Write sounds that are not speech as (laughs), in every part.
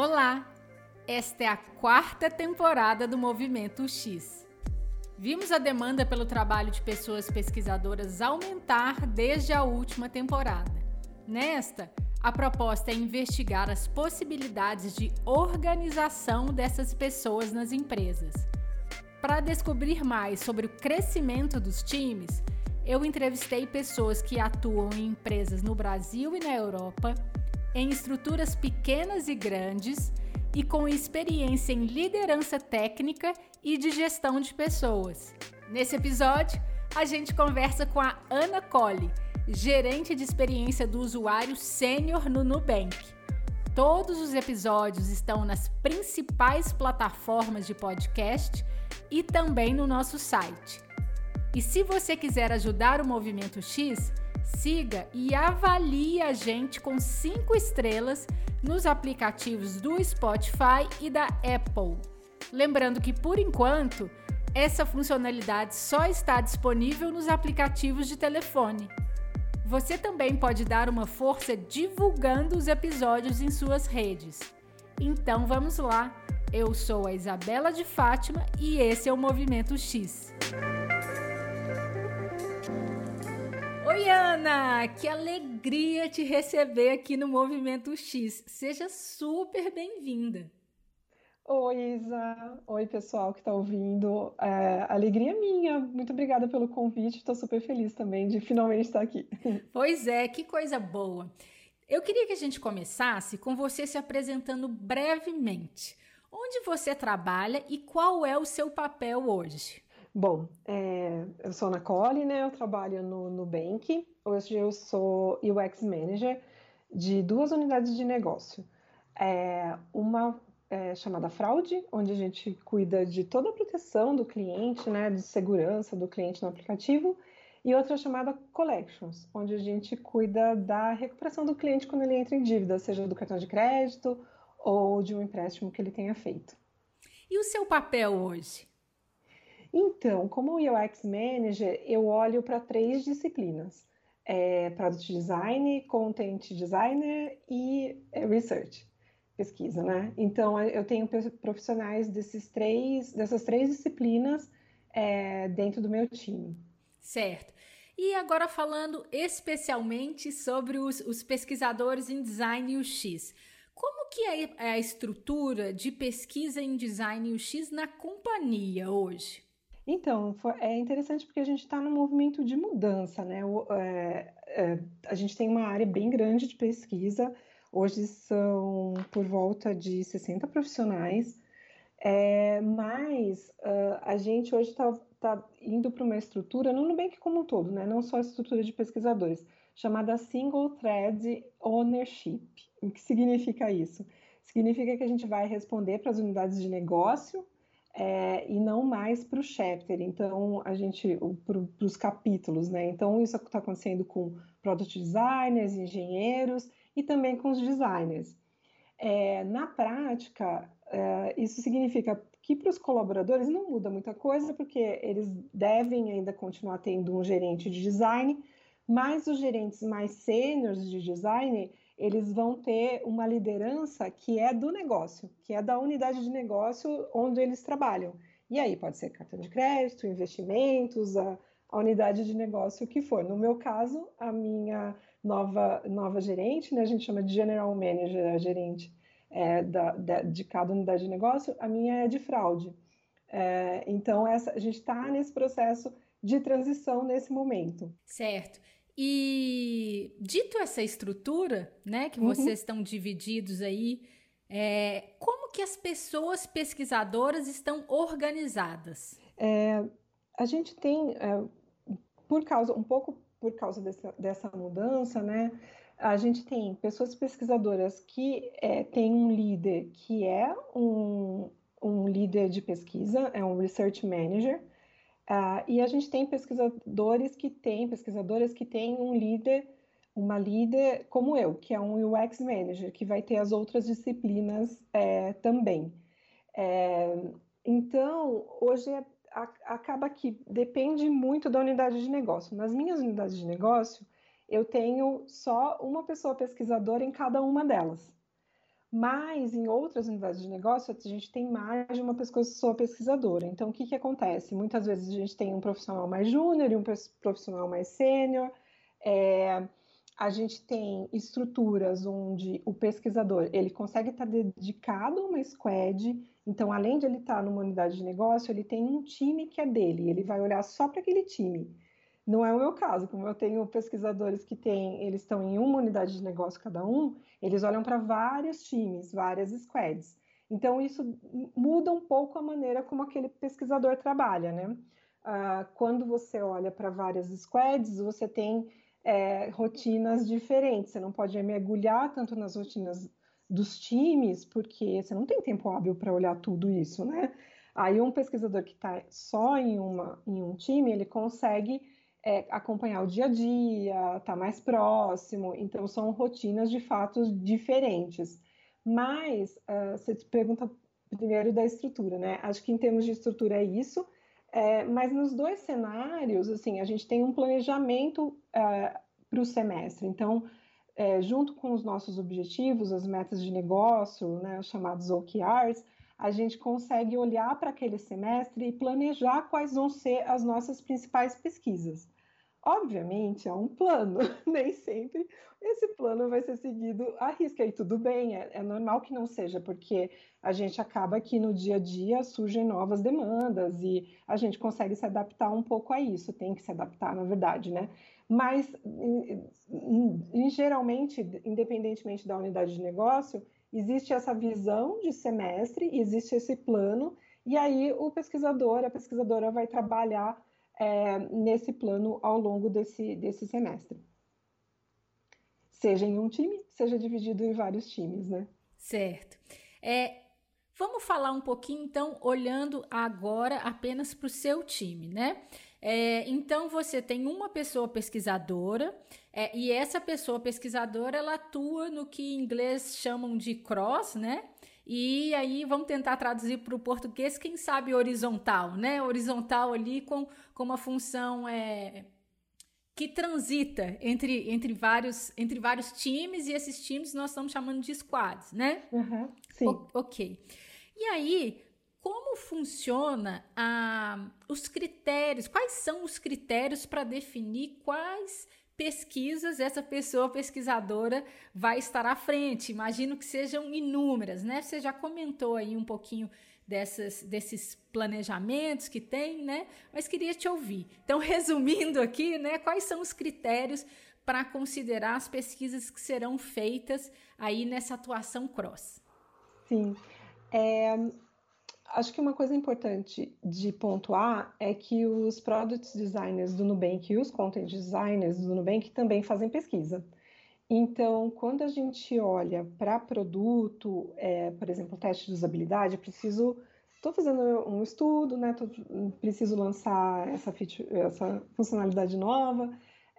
Olá! Esta é a quarta temporada do Movimento X. Vimos a demanda pelo trabalho de pessoas pesquisadoras aumentar desde a última temporada. Nesta, a proposta é investigar as possibilidades de organização dessas pessoas nas empresas. Para descobrir mais sobre o crescimento dos times, eu entrevistei pessoas que atuam em empresas no Brasil e na Europa, em estruturas pequenas e grandes e com experiência em liderança técnica e de gestão de pessoas. Nesse episódio, a gente conversa com a Ana Colli, gerente de experiência do usuário sênior no Nubank. Todos os episódios estão nas principais plataformas de podcast e também no nosso site. E se você quiser ajudar o Movimento X, siga e avalie a gente com cinco estrelas nos aplicativos do Spotify e da Apple. Lembrando que, por enquanto, essa funcionalidade só está disponível nos aplicativos de telefone. Você também pode dar uma força divulgando os episódios em suas redes. Então vamos lá! Eu sou a Isabela de Fátima e esse é o Movimento X. Oi, Ana! Que alegria te receber aqui no Movimento X. Seja super bem-vinda. Oi, Isa. Oi, pessoal que está ouvindo. É, alegria minha. Muito obrigada pelo convite. Estou super feliz também de finalmente estar aqui. (laughs) Pois é, que coisa boa. Eu queria que a gente começasse com você se apresentando brevemente. Onde você trabalha e qual é o seu papel hoje? Bom, é, eu sou Ana Cole, né? Eu trabalho no Nubank. Hoje eu sou UX Manager de duas unidades de negócio. É, uma é, chamada fraude, onde a gente cuida de toda a proteção do cliente, né, de segurança do cliente no aplicativo, e outra chamada collections, onde a gente cuida da recuperação do cliente quando ele entra em dívida, seja do cartão de crédito ou de um empréstimo que ele tenha feito. E o seu papel hoje? Então, como UX Manager, eu olho para três disciplinas: é, Product Design, Content Designer e é, Research pesquisa, né? Então eu tenho profissionais desses três, dessas três disciplinas é, dentro do meu time. Certo. E agora falando especialmente sobre os, os pesquisadores em design UX. Como que é a estrutura de pesquisa em design UX na companhia hoje? Então, é interessante porque a gente está num movimento de mudança, né? É, é, a gente tem uma área bem grande de pesquisa, Hoje são por volta de 60 profissionais, é, mas uh, a gente hoje está tá indo para uma estrutura, no Nubank como um todo, né? não só a estrutura de pesquisadores, chamada Single Thread Ownership. O que significa isso? Significa que a gente vai responder para as unidades de negócio é, e não mais para o chapter, então a gente, para os capítulos, né? Então isso está acontecendo com product designers, engenheiros e também com os designers. É, na prática, é, isso significa que para os colaboradores não muda muita coisa, porque eles devem ainda continuar tendo um gerente de design, mas os gerentes mais sêniores de design, eles vão ter uma liderança que é do negócio, que é da unidade de negócio onde eles trabalham. E aí pode ser cartão de crédito, investimentos, a, a unidade de negócio que for. No meu caso, a minha nova, nova gerente, né? A gente chama de general manager, a gerente é, da, de cada unidade de negócio, a minha é de fraude. É, então, essa, a gente está nesse processo de transição nesse momento. Certo. E dito essa estrutura, né, que uhum. vocês estão divididos aí, é, como que as pessoas pesquisadoras estão organizadas? É, a gente tem, é, por causa, um pouco por causa dessa, dessa mudança, né, a gente tem pessoas pesquisadoras que é, têm um líder que é um, um líder de pesquisa, é um research manager, uh, e a gente tem pesquisadores que têm, pesquisadoras que têm um líder, uma líder como eu, que é um UX manager, que vai ter as outras disciplinas é, também. É, então, hoje é acaba que depende muito da unidade de negócio. Nas minhas unidades de negócio, eu tenho só uma pessoa pesquisadora em cada uma delas. Mas em outras unidades de negócio, a gente tem mais de uma pessoa pesquisadora. Então, o que, que acontece? Muitas vezes a gente tem um profissional mais júnior e um profissional mais sênior. É, a gente tem estruturas onde o pesquisador ele consegue estar dedicado a uma squad. Então, além de ele estar numa unidade de negócio, ele tem um time que é dele. Ele vai olhar só para aquele time. Não é o meu caso, como eu tenho pesquisadores que têm, eles estão em uma unidade de negócio cada um, eles olham para vários times, várias squads. Então, isso muda um pouco a maneira como aquele pesquisador trabalha, né? Uh, quando você olha para várias squads, você tem é, rotinas diferentes. Você não pode mergulhar tanto nas rotinas dos times, porque você não tem tempo hábil para olhar tudo isso, né? Aí um pesquisador que está só em, uma, em um time, ele consegue é, acompanhar o dia a dia, estar tá mais próximo. Então, são rotinas de fatos diferentes. Mas, uh, você pergunta primeiro da estrutura, né? Acho que em termos de estrutura é isso. É, mas nos dois cenários, assim, a gente tem um planejamento uh, para o semestre. Então, é, junto com os nossos objetivos, as metas de negócio, né, os chamados OKRs, a gente consegue olhar para aquele semestre e planejar quais vão ser as nossas principais pesquisas. Obviamente, é um plano, (laughs) nem sempre esse plano vai ser seguido à risca, e tudo bem, é, é, normal que não seja, porque a gente acaba que no dia a dia surgem novas demandas e a gente consegue se adaptar um pouco a isso, tem que se adaptar, na verdade, né? Mas, em, em, geralmente, independentemente da unidade de negócio, existe essa visão de semestre, existe esse plano, e aí o pesquisador, a pesquisadora vai trabalhar é, nesse plano ao longo desse, desse semestre. Seja em um time, seja dividido em vários times, né? Certo. É, vamos falar um pouquinho, então, olhando agora apenas para o seu time, né? É, então você tem uma pessoa pesquisadora é, e essa pessoa pesquisadora ela atua no que em inglês chamam de cross, né? E aí vamos tentar traduzir para o português, quem sabe horizontal, né? Horizontal ali com, com uma função é, que transita entre, entre, vários, entre vários times, e esses times nós estamos chamando de squads, né? Uhum, sim. O, ok. E aí, como funciona a, os critérios? Quais são os critérios para definir quais pesquisas essa pessoa pesquisadora vai estar à frente. Imagino que sejam inúmeras, né? Você já comentou aí um pouquinho dessas, desses planejamentos que tem, né? Mas queria te ouvir. Então, (laughs) resumindo aqui, né? Quais são os critérios para considerar as pesquisas que serão feitas aí nessa atuação cross? Sim. É, acho que uma coisa importante de pontuar é que os product designers do Nubank e os content designers do Nubank também fazem pesquisa. Então, quando a gente olha para produto, é, por exemplo, teste de usabilidade, preciso estou fazendo um estudo, né? Tô, preciso lançar essa, feature, essa funcionalidade nova.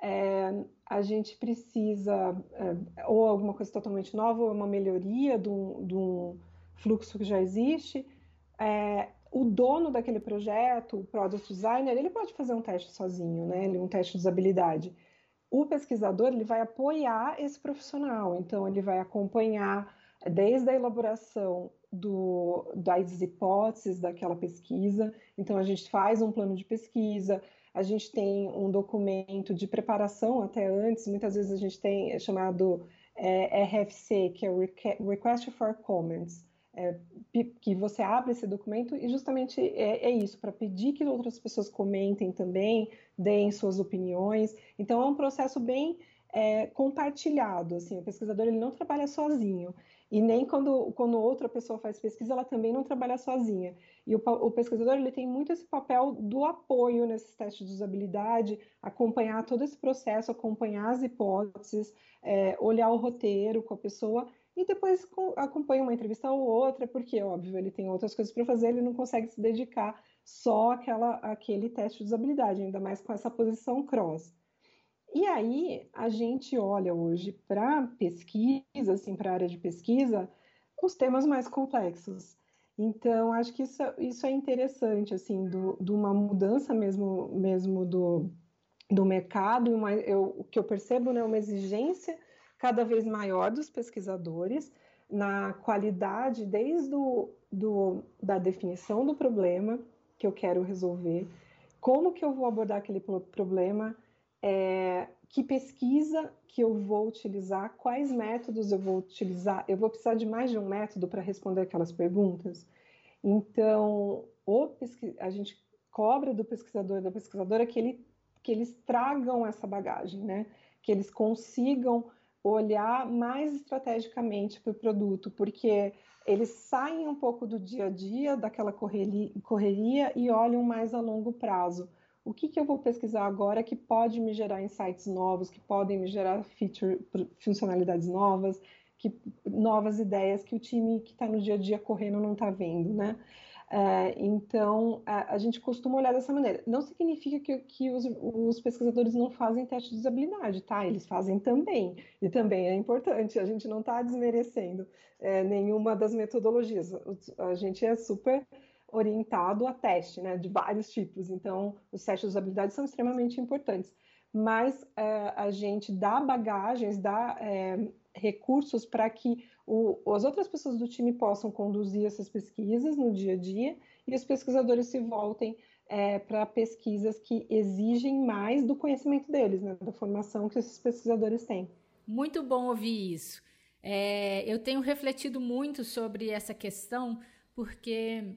É, a gente precisa é, ou alguma coisa totalmente nova, ou uma melhoria de um, de um fluxo que já existe é, o dono daquele projeto, o product designer, ele pode fazer um teste sozinho, né? Um teste de usabilidade. O pesquisador ele vai apoiar esse profissional, então ele vai acompanhar desde a elaboração do, das hipóteses daquela pesquisa. Então a gente faz um plano de pesquisa, a gente tem um documento de preparação até antes. Muitas vezes a gente tem é chamado é, RFC, que é Request for Comments é, que você abre esse documento e justamente é, é isso, para pedir que outras pessoas comentem também, deem suas opiniões. Então é um processo bem é, compartilhado, assim, o pesquisador ele não trabalha sozinho. E nem quando, quando outra pessoa faz pesquisa, ela também não trabalha sozinha. E o, o pesquisador ele tem muito esse papel do apoio nesses testes de usabilidade, acompanhar todo esse processo, acompanhar as hipóteses, é, olhar o roteiro com a pessoa e depois acompanha uma entrevista ou outra, porque, óbvio, ele tem outras coisas para fazer, ele não consegue se dedicar só àquela, àquele teste de usabilidade, ainda mais com essa posição cross. E aí, a gente olha hoje para pesquisa, assim, para a área de pesquisa, os temas mais complexos. Então, acho que isso, isso é interessante, assim, de uma mudança mesmo, mesmo do, do mercado, uma, eu, o que eu percebo, né, uma exigência cada vez maior dos pesquisadores. na qualidade desde do, do, da definição do problema que eu quero resolver, como que eu vou abordar aquele problema, é, que pesquisa que eu vou utilizar, quais métodos eu vou utilizar, eu vou precisar de mais de um método para responder aquelas perguntas. Então, a gente cobra do pesquisador da pesquisadora que, ele, que eles tragam essa bagagem, né? que eles consigam olhar mais estrategicamente para o produto, porque eles saem um pouco do dia a dia, daquela correria, e olham mais a longo prazo. O que, que eu vou pesquisar agora que pode me gerar insights novos, que podem me gerar feature, funcionalidades novas, que, novas ideias que o time que está no dia a dia correndo não está vendo, né? É, então, a, a, gente costuma olhar dessa maneira. Não significa que, que os, os, pesquisadores não fazem teste de usabilidade, tá? Eles fazem também, e também é importante, a gente não está desmerecendo é, nenhuma das metodologias. A gente é super orientado a teste, né, de vários tipos, então os testes de usabilidade são extremamente importantes. Mas é, a gente dá bagagens, dá é, recursos para que o, as outras pessoas do time possam conduzir essas pesquisas no dia a dia e os pesquisadores se voltem é, para pesquisas que exigem mais do conhecimento deles, né, da formação que esses pesquisadores têm. Muito bom ouvir isso. É, eu tenho refletido muito sobre essa questão, porque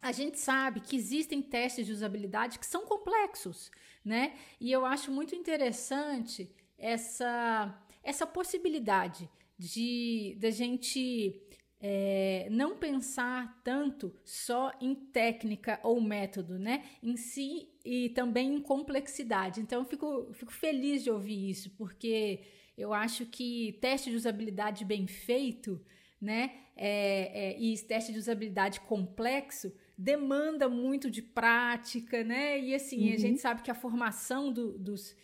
a gente sabe que existem testes de usabilidade que são complexos, né? E eu acho muito interessante essa, essa possibilidade de da gente é, não pensar tanto só em técnica ou método, né? Em si e também em complexidade. Então, eu fico, fico feliz de ouvir isso, porque eu acho que teste de usabilidade bem feito, né? É, é, e teste de usabilidade complexo demanda muito de prática, né? E assim, uhum. a gente sabe que a formação do, dos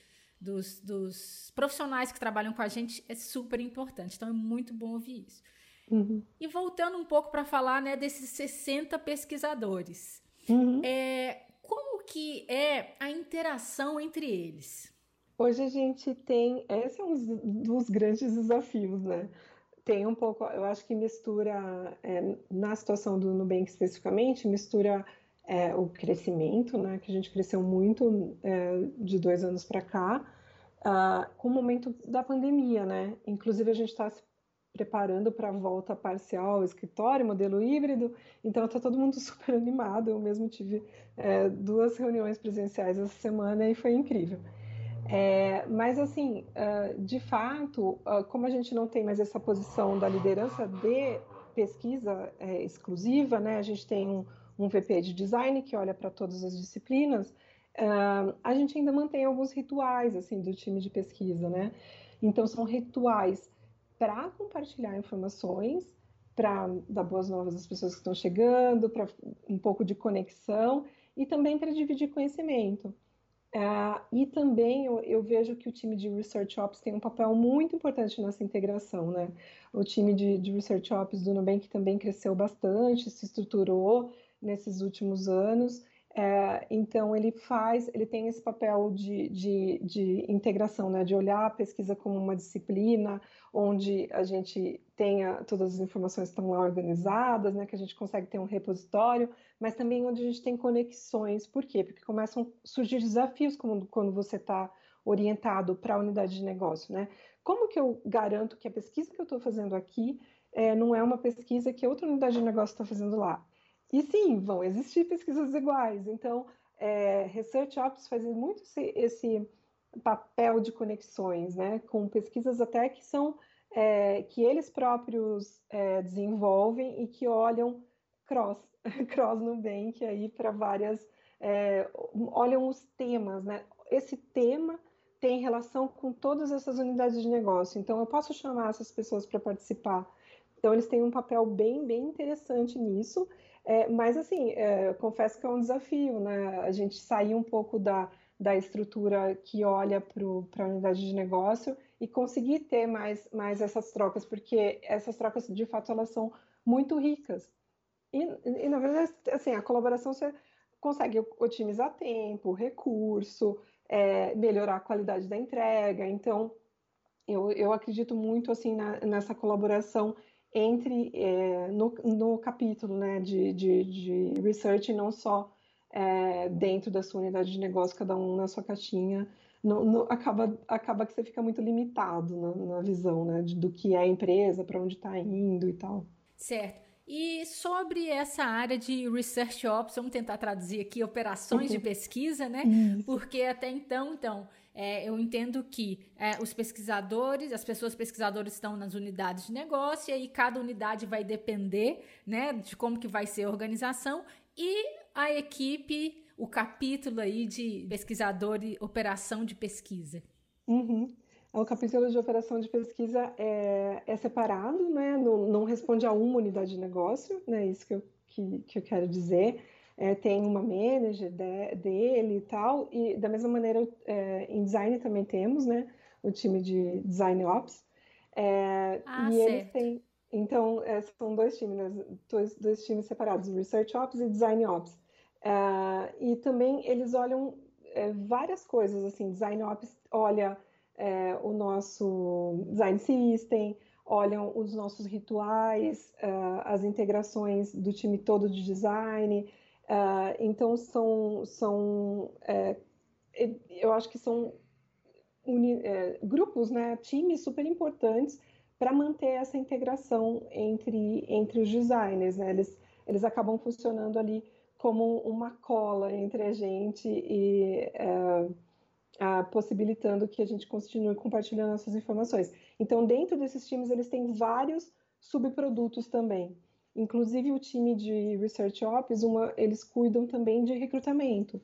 dos, dos profissionais que trabalham com a gente é super importante. Então é muito bom ouvir isso. Uhum. E voltando um pouco para falar né, desses 60 pesquisadores, uhum. é, como que é a interação entre eles? Hoje a gente tem, esse é um dos grandes desafios, né? Tem um pouco, eu acho que mistura, é, na situação do Nubank especificamente, mistura é, o crescimento, né, que a gente cresceu muito é, de dois anos para cá, uh, com o momento da pandemia, né? Inclusive a gente está se preparando para a volta parcial ao escritório, modelo híbrido, então está todo mundo (laughs) super animado. Eu mesmo tive é, duas reuniões presenciais essa semana e foi incrível. É, mas assim, uh, de fato, uh, como a gente não tem mais essa posição da liderança de pesquisa é, exclusiva, né? A gente tem um um VP de design que olha para todas as disciplinas, uh, a gente ainda mantém alguns rituais assim do time de pesquisa, né? Então são rituais para compartilhar informações, para dar boas novas às pessoas que estão chegando, para um pouco de conexão e também para dividir conhecimento. Uh, e também eu, eu, vejo que o time de Research Ops tem um papel muito importante nessa integração, né? O time de, de Research Ops do Nubank também cresceu bastante, se estruturou, nesses últimos anos. É, então ele faz, ele tem esse papel de, de, de, integração, né, de olhar a pesquisa como uma disciplina, onde a gente tenha todas as informações estão lá organizadas, né, que a gente consegue ter um repositório, mas também onde a gente tem conexões. Por quê? Porque começam a surgir desafios como, quando você está orientado para a unidade de negócio, né? Como que eu garanto que a pesquisa que eu estou fazendo aqui é, não é uma pesquisa que outra unidade de negócio está fazendo lá? E sim, vão existir pesquisas iguais. Então, é, Research Ops faz muito esse, esse, papel de conexões, né, com pesquisas até que são é, que eles próprios é, desenvolvem e que olham cross, (laughs) cross no Bank aí para várias, é, olham os temas, né? Esse tema tem relação com todas essas unidades de negócio. Então, eu posso chamar essas pessoas para participar. Então, eles têm um papel bem, bem interessante nisso. É, mas, assim, é, confesso que é um desafio, né? A gente sair um pouco da, da estrutura que olha para a unidade de negócio e conseguir ter mais, mais essas trocas, porque essas trocas, de fato, elas são muito ricas. E, e na verdade, assim, a colaboração você consegue otimizar tempo, recurso, é, melhorar a qualidade da entrega. Então, eu, eu acredito muito, assim, na, nessa colaboração entre é, no, no, capítulo né, de, de, de research, não só é, dentro da sua unidade de negócio, cada um na sua caixinha, no, no, acaba, acaba que você fica muito limitado na, na visão né, de, do que é a empresa, para onde está indo e tal. Certo. E sobre essa área de Research Ops, vamos tentar traduzir aqui operações de uhum. pesquisa, né? Porque até então, então, é, eu entendo que é, os pesquisadores, as pessoas pesquisadoras estão nas unidades de negócio, e aí cada unidade vai depender né, de como que vai ser a organização, e a equipe, o capítulo aí de pesquisador e operação de pesquisa. Uhum. O capítulo de operação de pesquisa é, é separado, né? Não, não, responde a uma unidade de negócio, né? Isso que eu, que, que eu quero dizer é, tem uma manager de, dele e tal, e da mesma maneira é, em design também temos, né, o time de design ops, é, ah, e certo. eles têm, então são dois times, né, dois, dois, times separados, research ops e design ops, e também eles olham várias coisas, assim, design ops olha o nosso design system, olham os nossos rituais, as integrações do time todo de design, Uh, então, são, são é, eu acho que são uni, é, grupos, né, times super importantes para manter essa integração entre, entre os designers. Né? Eles, eles acabam funcionando ali como uma cola entre a gente e é, possibilitando que a gente continue compartilhando essas informações. Então, dentro desses times, eles têm vários subprodutos também. Inclusive, o time de Research Ops, uma, eles cuidam também de recrutamento.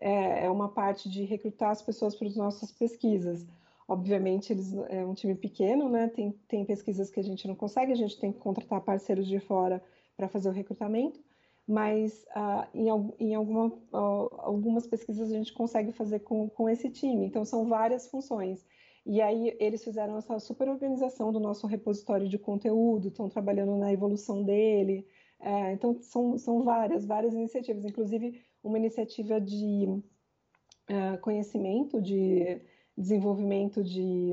É, é uma parte de recrutar as pessoas para as nossas pesquisas. Obviamente, eles é um time pequeno, né? Tem, tem pesquisas que a gente não consegue, a gente tem que contratar parceiros de fora para fazer o recrutamento, mas uh, em, em alguma, algumas pesquisas a gente consegue fazer com, com esse time. Então, são várias funções. E aí eles fizeram essa super organização do nosso repositório de conteúdo, estão trabalhando na evolução dele. É, então, são, são várias, várias iniciativas, inclusive uma iniciativa de uh, conhecimento, de desenvolvimento de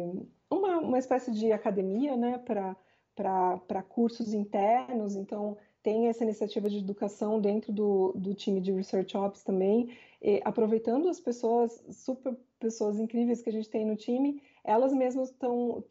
uma, uma espécie de academia né, para cursos internos. Então, tem essa iniciativa de educação dentro do, do time de Research Ops também, aproveitando as pessoas, super pessoas incríveis que a gente tem no time, elas mesmas estão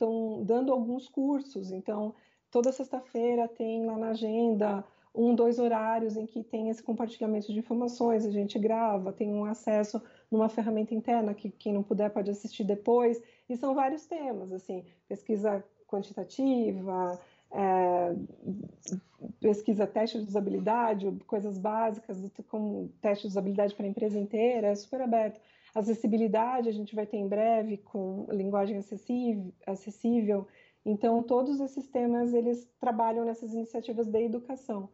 dando alguns cursos. Então, toda sexta-feira tem lá na agenda um, dois horários em que tem esse compartilhamento de informações, a gente grava, tem um acesso numa ferramenta interna que quem não puder pode assistir depois, e são vários temas, assim, pesquisa quantitativa, é, pesquisa teste de usabilidade, coisas básicas, como teste de usabilidade para a empresa inteira, é super aberto. Acessibilidade a gente vai ter em breve com linguagem acessível, acessível. Então, todos esses temas, eles trabalham nessas iniciativas de educação.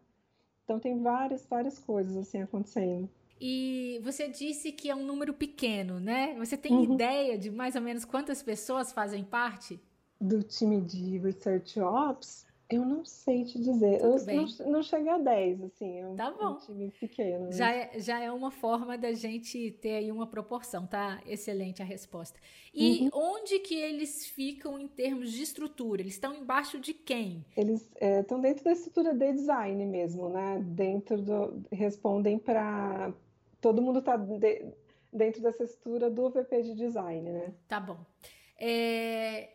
Então, tem várias, várias coisas assim acontecendo. E você disse que é um número pequeno, né? Você tem uhum. ideia de mais ou menos quantas pessoas fazem parte? do time de Research Ops, eu não sei te dizer. Tudo eu bem. não, não cheguei a 10, assim. É um, tá bom. um time pequeno. Já, é, já é uma forma da gente ter aí uma proporção, tá? Excelente a resposta. E uhum. onde que eles ficam em termos de estrutura? Eles estão embaixo de quem? Eles estão é, dentro da estrutura de design mesmo, né? Dentro do. Respondem para. Todo mundo está de, dentro dessa estrutura do VP de design, né? Tá bom. É,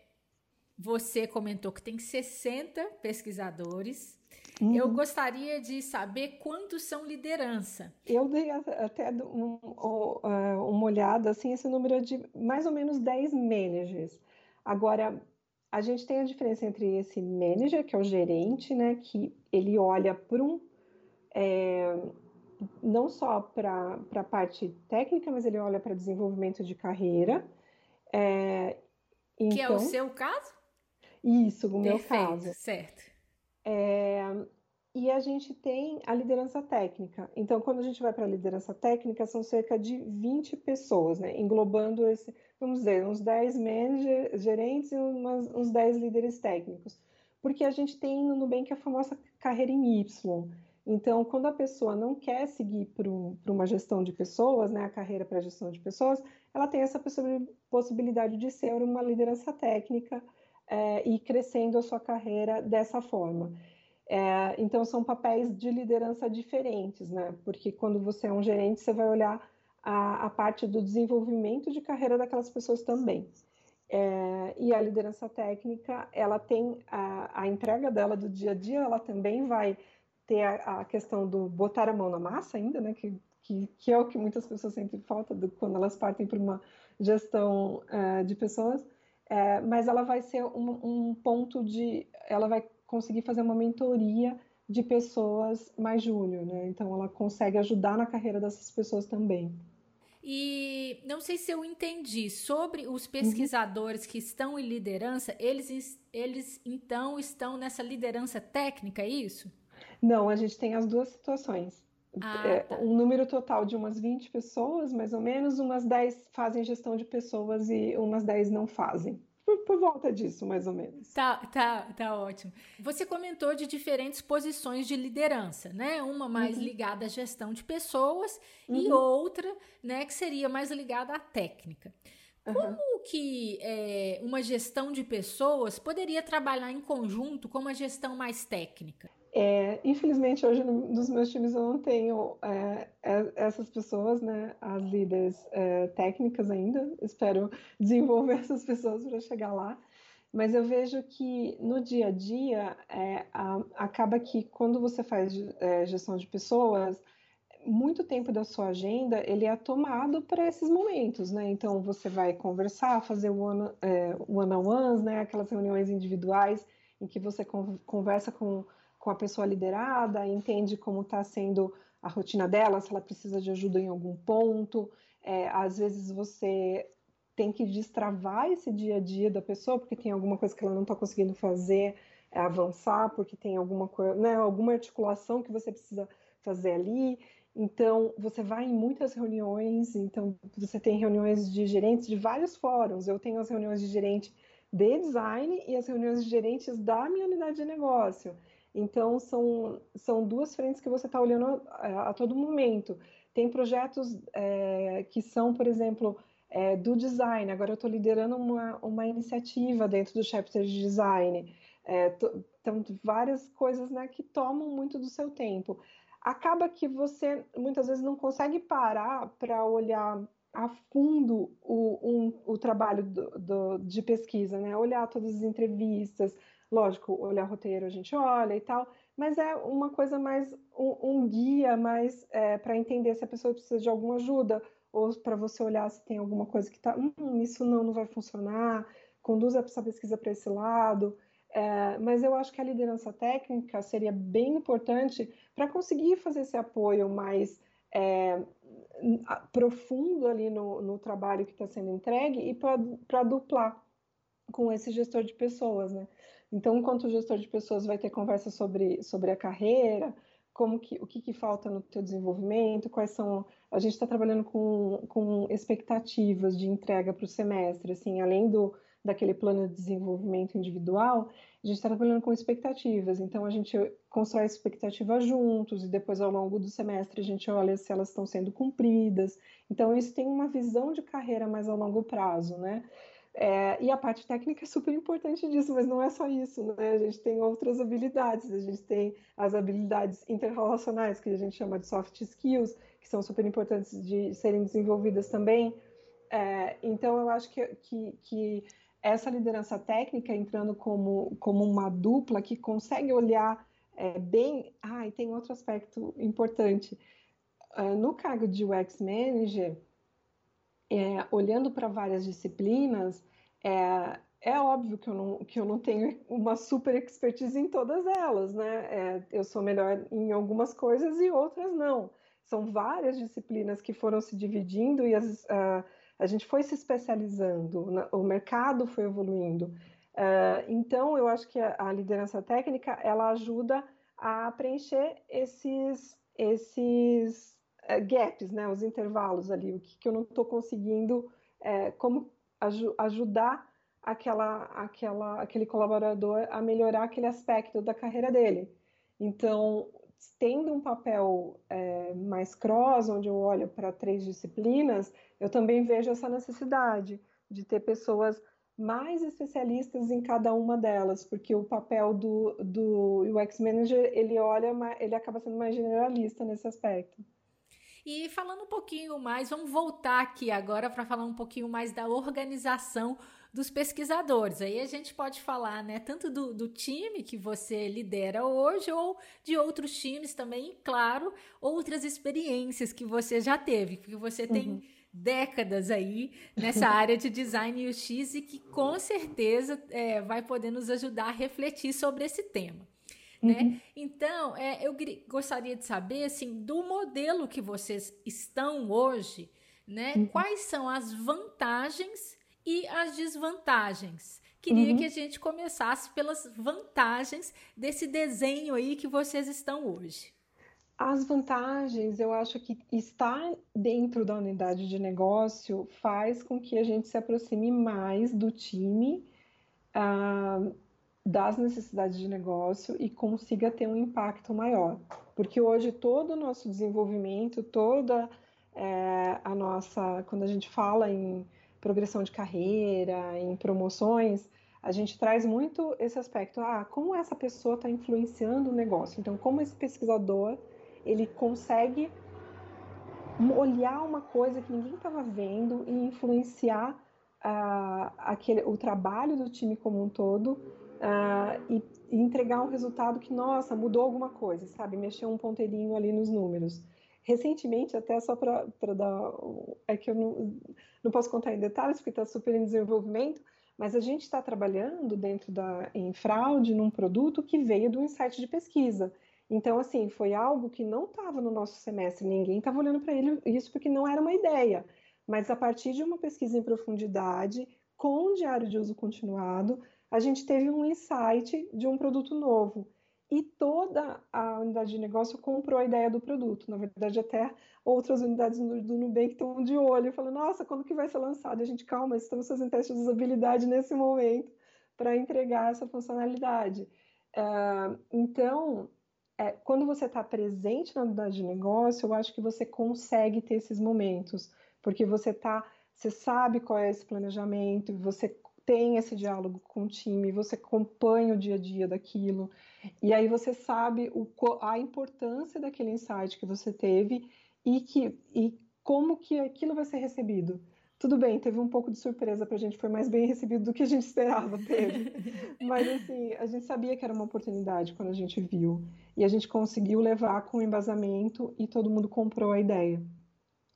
você comentou que tem 60 pesquisadores. Uhum. Eu gostaria de saber quantos são liderança. Eu dei até um, uma olhada, assim, esse número é de mais ou menos 10 managers. Agora, a gente tem a diferença entre esse manager, que é o gerente, né, que ele olha para um. É, não só para a parte técnica, mas ele olha para desenvolvimento de carreira. É, então, que é o então seu caso? Isso, no meu caso. Certo. É, e a gente tem a liderança técnica. Então, quando a gente vai para a liderança técnica, são cerca de 20 pessoas, né? englobando esse, vamos dizer, uns 10 managers, gerentes e umas, uns 10 líderes técnicos. Porque a gente tem no Nubank a famosa carreira em Y. Então, quando a pessoa não quer seguir para uma gestão de pessoas, né, a carreira para gestão de pessoas, ela tem essa possibilidade de ser uma liderança técnica é, e crescendo a sua carreira dessa forma. É, então, são papéis de liderança diferentes, né? Porque quando você é um gerente, você vai olhar a, a parte do desenvolvimento de carreira daquelas pessoas também. É, e a liderança técnica, ela tem a, a, entrega dela do dia a dia, ela também vai ter a, a questão do botar a mão na massa ainda, né? Que, que, que é o que muitas pessoas sentem falta do, quando elas partem para uma gestão uh, de pessoas, é, mas ela vai ser um, um, ponto de. Ela vai conseguir fazer uma mentoria de pessoas mais júnior, né? Então ela consegue ajudar na carreira dessas pessoas também. E não sei se eu entendi sobre os pesquisadores uhum. que estão em liderança, eles, eles então estão nessa liderança técnica, é isso? Não, a gente tem as duas situações. Ah, é, tá. Um número total de umas 20 pessoas, mais ou menos, umas 10 fazem gestão de pessoas e umas 10 não fazem. Por, por, volta disso, mais ou menos. Tá, tá, tá ótimo. Você comentou de diferentes posições de liderança, né? Uma mais uhum. ligada à gestão de pessoas uhum. e outra, né, que seria mais ligada à técnica. Como que é, uma gestão de pessoas poderia trabalhar em conjunto com uma gestão mais técnica? É, infelizmente, hoje no, nos meus times eu não tenho é, é, essas pessoas, né, as líderes é, técnicas ainda. Espero desenvolver (laughs) essas pessoas para chegar lá. Mas eu vejo que no dia a dia é, a, acaba que quando você faz é, gestão de pessoas, muito tempo da sua agenda ele é tomado para esses momentos, né? Então você vai conversar, fazer one-on-ones, né? Aquelas reuniões individuais em que você conversa com com a pessoa liderada, entende como está sendo a rotina dela, se ela precisa de ajuda em algum ponto. É, às vezes você tem que destravar esse dia a dia da pessoa, porque tem alguma coisa que ela não está conseguindo fazer, é, avançar, porque tem alguma coisa, né, alguma articulação que você precisa fazer ali. Então, você vai em muitas reuniões, então você tem reuniões de gerentes de vários fóruns. Eu tenho as reuniões de gerente de design e as reuniões de gerentes da minha unidade de negócio. Então, são, são duas frentes que você está olhando a, a, todo momento. Tem projetos é, que são, por exemplo, é, do design. Agora, eu estou liderando uma, uma iniciativa dentro do chapter de design. É, então, várias coisas né, que tomam muito do seu tempo. Acaba que você, muitas vezes, não consegue parar para olhar a fundo o, um, o trabalho do, do, de pesquisa, né? Olhar todas as entrevistas, Lógico, olhar roteiro a gente olha e tal, mas é uma coisa mais, um, um guia mais é, para entender se a pessoa precisa de alguma ajuda, ou para você olhar se tem alguma coisa que está, hum, isso não, não vai funcionar, conduza essa pesquisa para esse lado. É, mas eu acho que a liderança técnica seria bem importante para conseguir fazer esse apoio mais é, profundo ali no, no trabalho que está sendo entregue e para duplar com esse gestor de pessoas, né? Então, enquanto o gestor de pessoas vai ter conversa sobre, sobre a carreira, como que, o que, que falta no teu desenvolvimento, quais são... A gente está trabalhando com, com expectativas de entrega para o semestre, assim, além do, daquele plano de desenvolvimento individual, a gente está trabalhando com expectativas. Então, a gente constrói expectativas juntos e depois, ao longo do semestre, a gente olha se elas estão sendo cumpridas. Então, isso tem uma visão de carreira mais a longo prazo, né? É, e a parte técnica é super importante disso, mas não é só isso, né? A gente tem outras habilidades, a gente tem as habilidades interrelacionais, que a gente chama de soft skills, que são super importantes de serem desenvolvidas também. É, então, eu acho que, que, que, essa liderança técnica entrando como, como uma dupla que consegue olhar é, bem. Ah, e tem outro aspecto importante. Uh, no cargo de UX Manager, é, olhando para várias disciplinas, é, é óbvio que eu, não, que eu não tenho uma super expertise em todas elas, né? É, eu sou melhor em algumas coisas e outras não. São várias disciplinas que foram se dividindo e as, a gente foi se especializando, o mercado foi evoluindo. Uh, então, eu acho que a, a, liderança técnica ela ajuda a preencher esses, esses uh, gaps, né? Os intervalos ali, o que, que eu não estou conseguindo, é, como aj ajudar aquela, aquela, aquele colaborador a melhorar aquele aspecto da carreira dele. Então, tendo um papel é, mais cross, onde eu olho para três disciplinas, eu também vejo essa necessidade de ter pessoas mais especialistas em cada uma delas, porque o papel do, do UX Manager, ele olha, ele acaba sendo mais generalista nesse aspecto. E falando um pouquinho mais, vamos voltar aqui agora para falar um pouquinho mais da organização dos pesquisadores. Aí a gente pode falar, né, tanto do, do time que você lidera hoje ou de outros times também, e, claro, outras experiências que você já teve, porque você tem uhum. décadas aí nessa (laughs) área de design UX e que com certeza é, vai poder nos ajudar a refletir sobre esse tema. Né? Uhum. Então, é, eu gostaria de saber assim, do modelo que vocês estão hoje, né? Uhum. Quais são as vantagens e as desvantagens. Queria uhum. que a gente começasse pelas vantagens desse desenho aí que vocês estão hoje. As vantagens, eu acho que estar dentro da unidade de negócio faz com que a gente se aproxime mais do time, uh, das necessidades de negócio e consiga ter um impacto maior. Porque hoje todo o nosso desenvolvimento, toda é, a nossa. Quando a gente fala em progressão de carreira, em promoções, a gente traz muito esse aspecto, ah, como essa pessoa está influenciando o negócio. Então, como esse pesquisador, ele consegue olhar uma coisa que ninguém estava vendo e influenciar uh, aquele, o trabalho do time como um todo uh, e, e, entregar um resultado que, nossa, mudou alguma coisa, sabe? Mexeu um ponteirinho ali nos números. Recentemente, até só para dar. É que eu não, não posso contar em detalhes, porque está super em desenvolvimento, mas a gente está trabalhando dentro da em fraude num produto que veio do insight de pesquisa. Então, assim, foi algo que não estava no nosso semestre, ninguém estava olhando para ele isso porque não era uma ideia. Mas a partir de uma pesquisa em profundidade, com diário de uso continuado, a gente teve um insight de um produto novo e toda a unidade de negócio comprou a ideia do produto. Na verdade, até outras unidades do Nubank estão de olho, falando, nossa, quando que vai ser lançado? E a gente, calma, estamos fazendo teste de usabilidade nesse momento para entregar essa funcionalidade. Uh, então, é, quando você está presente na unidade de negócio, eu acho que você consegue ter esses momentos, porque você tá, você sabe qual é esse planejamento, você tem esse diálogo com o time, você acompanha o dia a dia daquilo, e aí você sabe o, a importância daquele insight que você teve e, que, e como que aquilo vai ser recebido. Tudo bem, teve um pouco de surpresa para a gente, foi mais bem recebido do que a gente esperava, teve. (laughs) Mas assim, a gente sabia que era uma oportunidade quando a gente viu. E a gente conseguiu levar com embasamento e todo mundo comprou a ideia.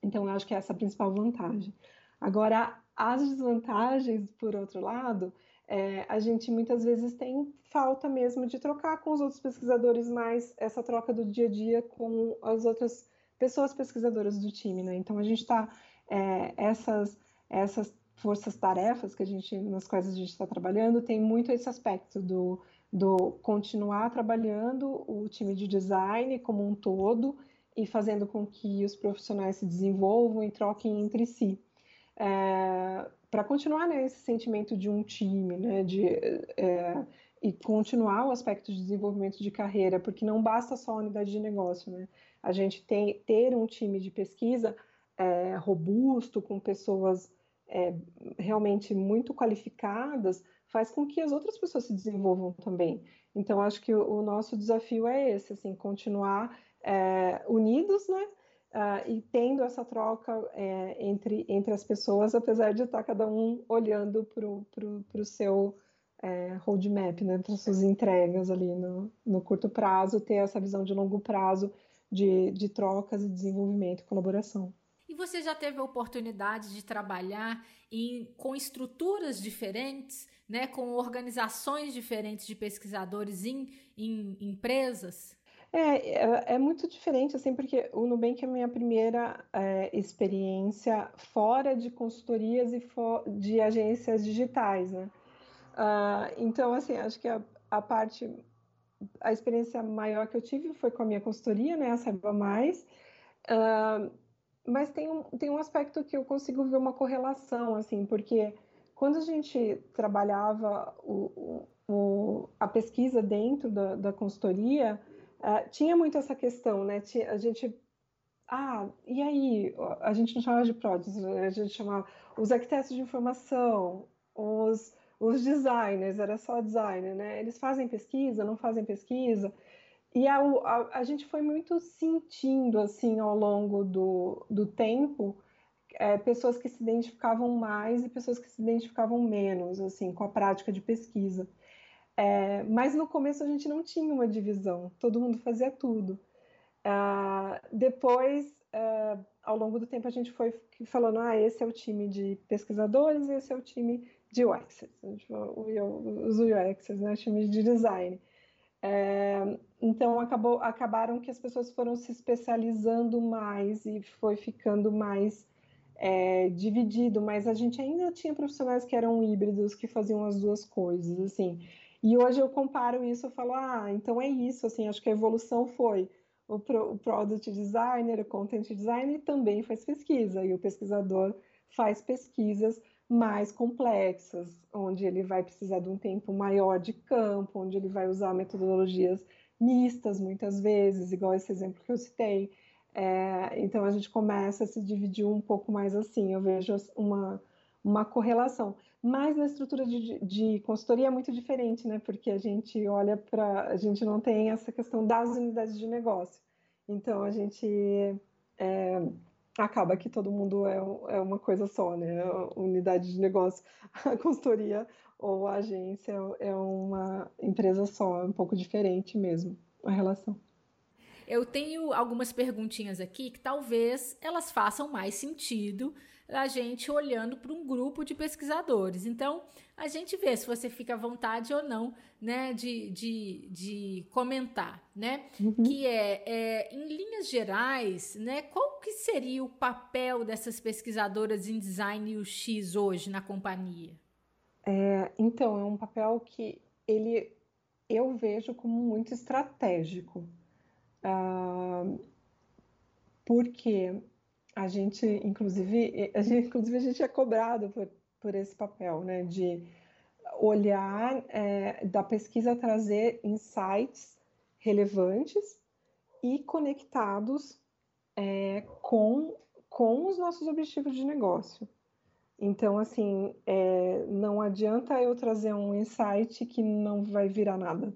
Então, eu acho que essa é a principal vantagem. Agora, as desvantagens, por outro lado, é, a gente muitas vezes tem falta mesmo de trocar com os outros pesquisadores mais essa troca do dia a dia com as outras pessoas pesquisadoras do time, né? Então a gente está é, essas essas forças-tarefas que a gente nas quais a gente está trabalhando tem muito esse aspecto do do continuar trabalhando o time de design como um todo e fazendo com que os profissionais se desenvolvam e troquem entre si é, para continuar né, esse sentimento de um time, né, de, é, e continuar o aspecto de desenvolvimento de carreira, porque não basta só a unidade de negócio, né? A gente tem ter um time de pesquisa é, robusto, com pessoas é, realmente muito qualificadas, faz com que as outras pessoas se desenvolvam também. Então, acho que o, o nosso desafio é esse, assim, continuar é, unidos, né? Uh, e tendo essa troca é, entre, entre as pessoas, apesar de estar cada um olhando para o seu é, roadmap, né, para suas entregas ali no, no curto prazo, ter essa visão de longo prazo de, de trocas e desenvolvimento e colaboração. E você já teve a oportunidade de trabalhar em, com estruturas diferentes, né, com organizações diferentes de pesquisadores em, em empresas? É, é, é, muito diferente, assim, porque o Nubank é a minha primeira é, experiência fora de consultorias e de agências digitais, né? Uh, então, assim, acho que a, a, parte, a experiência maior que eu tive foi com a minha consultoria, né, a Saiba Mais, uh, mas tem um, tem um aspecto que eu consigo ver uma correlação, assim, porque quando a gente trabalhava o, o, a pesquisa dentro da, da consultoria, Uh, tinha muito essa questão, né? A gente. Ah, e aí? A gente não chamava de pródios, a gente chamava os arquitetos de informação, os, os designers, era só designer, né? Eles fazem pesquisa, não fazem pesquisa. E a, a, a gente foi muito sentindo, assim, ao longo do, do tempo, é, pessoas que se identificavam mais e pessoas que se identificavam menos, assim, com a prática de pesquisa. É, mas no começo a gente não tinha uma divisão, todo mundo fazia tudo. Uh, depois, uh, ao longo do tempo, a gente foi falando: ah, esse é o time de pesquisadores, esse é o time de UXers, os UXers, né, o time de design. É, então, acabou, acabaram que as pessoas foram se especializando mais e foi ficando mais é, dividido, mas a gente ainda tinha profissionais que eram híbridos, que faziam as duas coisas, assim. E hoje eu comparo isso, eu falo, ah, então é isso, assim, acho que a evolução foi o, pro, o product designer, o content designer também faz pesquisa, e o pesquisador faz pesquisas mais complexas, onde ele vai precisar de um tempo maior de campo, onde ele vai usar metodologias mistas muitas vezes, igual esse exemplo que eu citei. É, então a gente começa a se dividir um pouco mais assim, eu vejo uma, uma correlação. Mas na estrutura de, de consultoria é muito diferente, né? Porque a gente olha para. A gente não tem essa questão das unidades de negócio. Então a gente é, acaba que todo mundo é, é uma coisa só, né? Unidade de negócio, (laughs) a consultoria ou a agência é uma empresa só, é um pouco diferente mesmo a relação. Eu tenho algumas perguntinhas aqui que talvez elas façam mais sentido a gente olhando para um grupo de pesquisadores. Então, a gente vê se você fica à vontade ou não, né, de, de, de comentar, né? Uhum. Que é, é, em linhas gerais, né, qual que seria o papel dessas pesquisadoras em design UX hoje na companhia? É, então, é um papel que ele eu vejo como muito estratégico. Uh, porque a gente, inclusive, a gente, inclusive a gente é cobrado por, por esse papel, né, de olhar, é, da pesquisa trazer insights relevantes e conectados é, com, com os nossos objetivos de negócio. Então, assim, é, não adianta eu trazer um insight que não vai virar nada.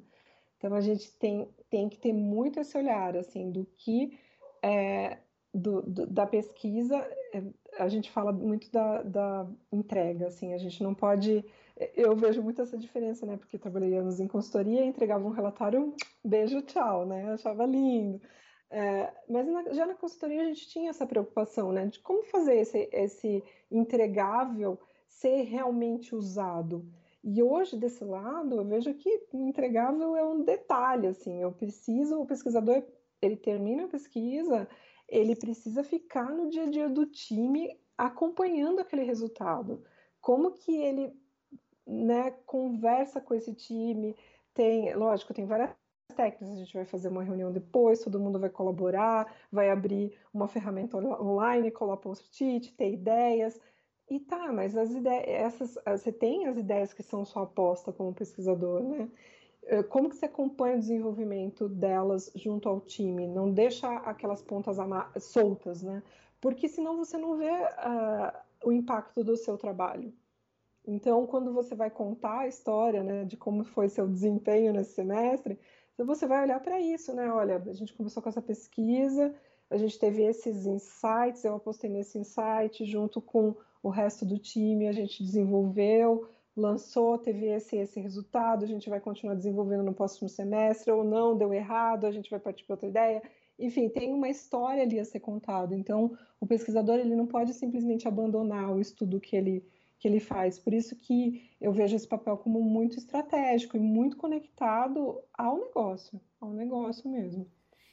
Então, a gente tem, tem que ter muito esse olhar, assim, do que é, do, do, da pesquisa, é, a gente fala muito da, da, entrega, assim, a gente não pode. Eu vejo muito essa diferença, né? Porque trabalhei anos em consultoria, entregava um relatório, beijo, tchau, né? Eu achava lindo. É, mas na, já na consultoria a gente tinha essa preocupação, né? De como fazer esse, esse entregável ser realmente usado. E hoje, desse lado, eu vejo que entregável é um detalhe, assim, eu preciso, o pesquisador, ele termina a pesquisa, ele precisa ficar no dia a dia do time acompanhando aquele resultado. Como que ele né, conversa com esse time, tem, lógico, tem várias técnicas, a gente vai fazer uma reunião depois, todo mundo vai colaborar, vai abrir uma ferramenta online, colar post-it, ter ideias, e tá, mas as ideias, essas, você tem as ideias que são sua aposta como pesquisador, né? Eh, como que você acompanha o desenvolvimento delas junto ao time? Não deixa aquelas pontas soltas, né? Porque senão você não vê uh, o impacto do seu trabalho. Então, quando você vai contar a história, né, de como foi seu desempenho nesse semestre, você vai olhar para isso, né? Olha, a gente começou com essa pesquisa, a gente teve esses insights, eu apostei nesse insight junto com o resto do time, a gente desenvolveu, lançou, teve esse esse resultado, a gente vai continuar desenvolvendo no próximo semestre, ou não, deu errado, a gente vai partir para outra ideia. Enfim, tem uma história ali a ser contada. Então, o pesquisador ele não pode simplesmente abandonar o estudo que ele que ele faz. Por isso que eu vejo esse papel como muito estratégico e muito conectado ao negócio, ao negócio mesmo.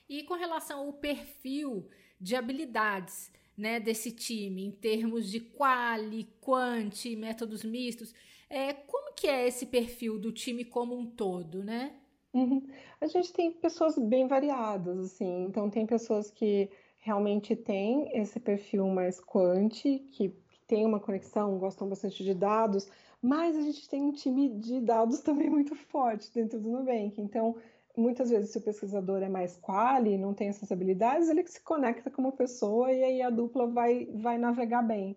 E com relação ao perfil de habilidades, né, desse time, em termos de quali, quanti, métodos mistos, é, como que é esse perfil do time como um todo, né? Uhum. A gente tem pessoas bem variadas, assim. Então, tem pessoas que realmente têm esse perfil mais quanti, que, que tem uma conexão, gostam bastante de dados, mas a gente tem um time de dados (laughs) também muito forte dentro do Nubank. Então, muitas vezes, se o pesquisador é mais quali, não tem essas habilidades, ele se conecta com uma pessoa e aí a dupla vai, vai navegar bem.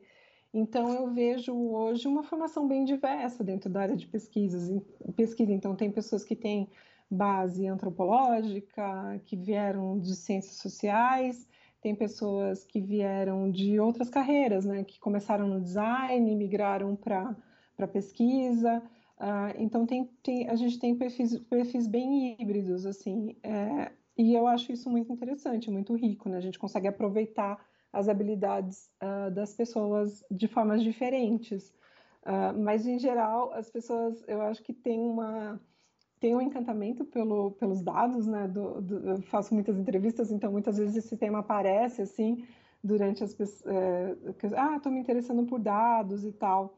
Então, eu vejo hoje uma formação bem diversa dentro da área de pesquisas. pesquisa. Então, tem pessoas que têm base antropológica, que vieram de ciências sociais, tem pessoas que vieram de outras carreiras, né, que começaram no design, migraram para pesquisa. Uh, então, tem, tem, a gente tem perfis, perfis bem híbridos, assim, é, e eu acho isso muito interessante, muito rico, né? A gente consegue aproveitar as habilidades uh, das pessoas de formas diferentes. Uh, mas, em geral, as pessoas, eu acho que têm uma tem um encantamento pelo, pelos dados, né? Do, do, eu faço muitas entrevistas, então muitas vezes esse tema aparece assim durante as pessoas. É, ah, estou me interessando por dados e tal.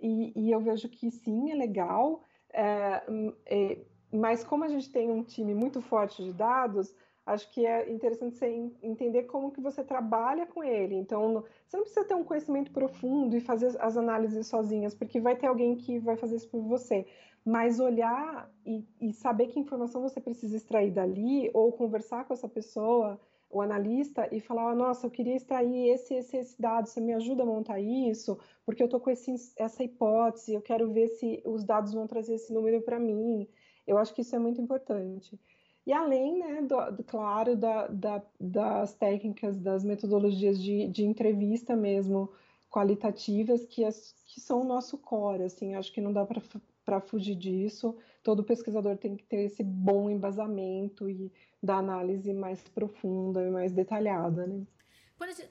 E, e eu vejo que sim, é legal. É, é, mas como a gente tem um time muito forte de dados, acho que é interessante você entender como que você trabalha com ele. Então, você não precisa ter um conhecimento profundo e fazer as análises sozinhas, porque vai ter alguém que vai fazer isso por você. Mas olhar e, e saber que informação você precisa extrair dali, ou conversar com essa pessoa, o analista, e falar: nossa, eu queria extrair esse, esse, esse dado, você me ajuda a montar isso, porque eu estou com esse, essa hipótese, eu quero ver se os dados vão trazer esse número para mim. Eu acho que isso é muito importante. E além, né, do, do claro, da, da, das técnicas, das metodologias de, de entrevista mesmo, qualitativas, que, as, que são o nosso core, assim, acho que não dá para fugir disso. Todo pesquisador tem que ter esse bom embasamento e da análise mais profunda e mais detalhada, né?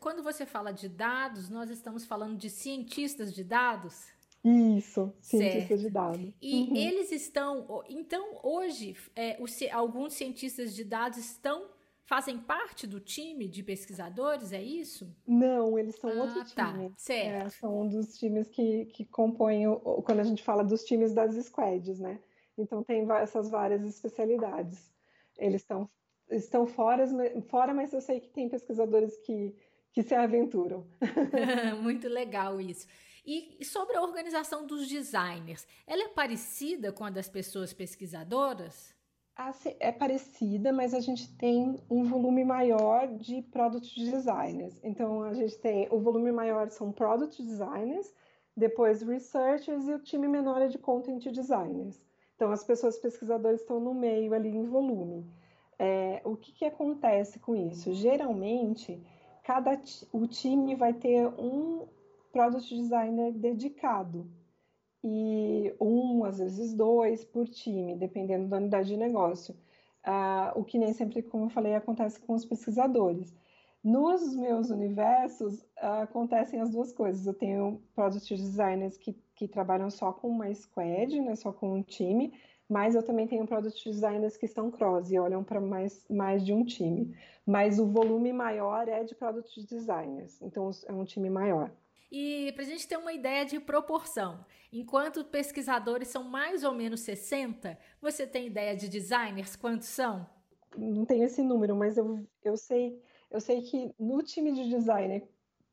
Quando você fala de dados, nós estamos falando de cientistas de dados? Isso, cientistas de dados. E uhum. eles estão. Então, hoje, é, os, alguns cientistas de dados estão. Fazem parte do time de pesquisadores, é isso? Não, eles são ah, outro tá. time. Certo. É, são um dos times que, que compõem, o, quando a gente fala dos times das squads, né? Então tem essas várias especialidades. Eles estão, estão fora, fora, mas eu sei que tem pesquisadores que, que se aventuram. (laughs) Muito legal isso. E sobre a organização dos designers, ela é parecida com a das pessoas pesquisadoras? É parecida, mas a gente tem um volume maior de product designers. Então, a gente tem o volume maior são product designers, depois researchers e o time menor é de content designers. Então, as pessoas pesquisadoras estão no meio ali em volume. É, o que, que acontece com isso? Geralmente, cada o time vai ter um product designer dedicado. E um, às vezes dois por time, dependendo da unidade de negócio. Uh, o que nem sempre, como eu falei, acontece com os pesquisadores. Nos meus universos, acontecem as duas coisas. Eu tenho product designers que, que trabalham só com uma squad, né, só com um time, mas eu também tenho product designers que são cross e olham para mais, mais de um time. Mas o volume maior é de product designers, então é um time maior. E para a gente ter uma ideia de proporção, enquanto pesquisadores são mais ou menos 60, você tem ideia de designers quantos são? Não tenho esse número, mas eu, eu sei eu sei que no time de designer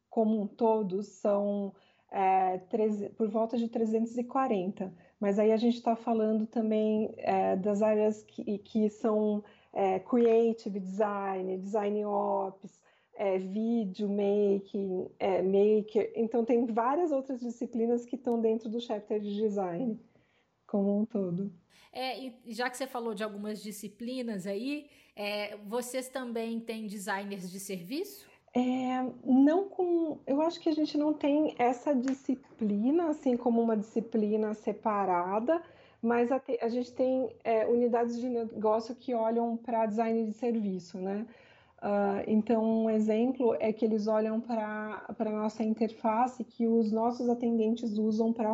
como um todo são é, 13, por volta de 340, mas aí a gente está falando também é, das áreas que, que são é, creative design, design ops, é, vídeo making, é, maker. Então, tem várias outras disciplinas que estão dentro do chapter de design como um todo. É, e já que você falou de algumas disciplinas aí, é, vocês também têm designers de serviço? É, não com. Eu acho que a gente não tem essa disciplina, assim como uma disciplina separada, mas a, te, a gente tem é, unidades de negócio que olham para design de serviço, né? Uh, então, um exemplo é que eles olham para a nossa interface que os nossos atendentes usam para